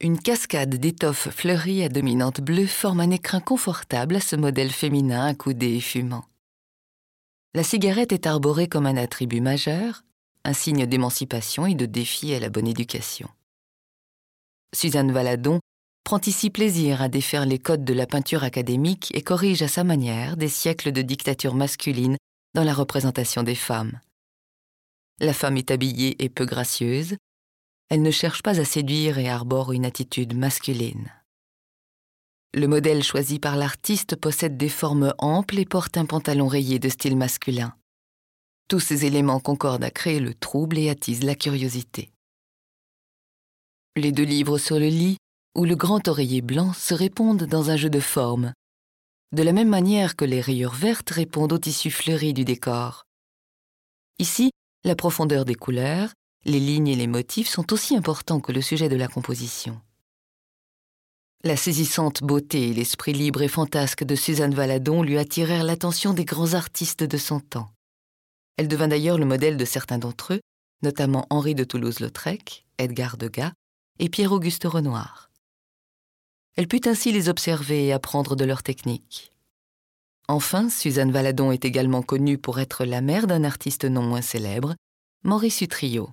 une cascade d'étoffes fleuries à dominante bleue forme un écrin confortable à ce modèle féminin accoudé et fumant. La cigarette est arborée comme un attribut majeur, un signe d'émancipation et de défi à la bonne éducation. Suzanne Valadon prend ici plaisir à défaire les codes de la peinture académique et corrige à sa manière des siècles de dictature masculine dans la représentation des femmes. La femme est habillée et peu gracieuse, elle ne cherche pas à séduire et arbore une attitude masculine. Le modèle choisi par l'artiste possède des formes amples et porte un pantalon rayé de style masculin. Tous ces éléments concordent à créer le trouble et attisent la curiosité. Les deux livres sur le lit ou le grand oreiller blanc se répondent dans un jeu de formes, de la même manière que les rayures vertes répondent au tissu fleuri du décor. Ici, la profondeur des couleurs, les lignes et les motifs sont aussi importants que le sujet de la composition. La saisissante beauté et l'esprit libre et fantasque de Suzanne Valadon lui attirèrent l'attention des grands artistes de son temps. Elle devint d'ailleurs le modèle de certains d'entre eux, notamment Henri de Toulouse-Lautrec, Edgar Degas et Pierre-Auguste Renoir. Elle put ainsi les observer et apprendre de leurs techniques. Enfin, Suzanne Valadon est également connue pour être la mère d'un artiste non moins célèbre, Maurice Utrio.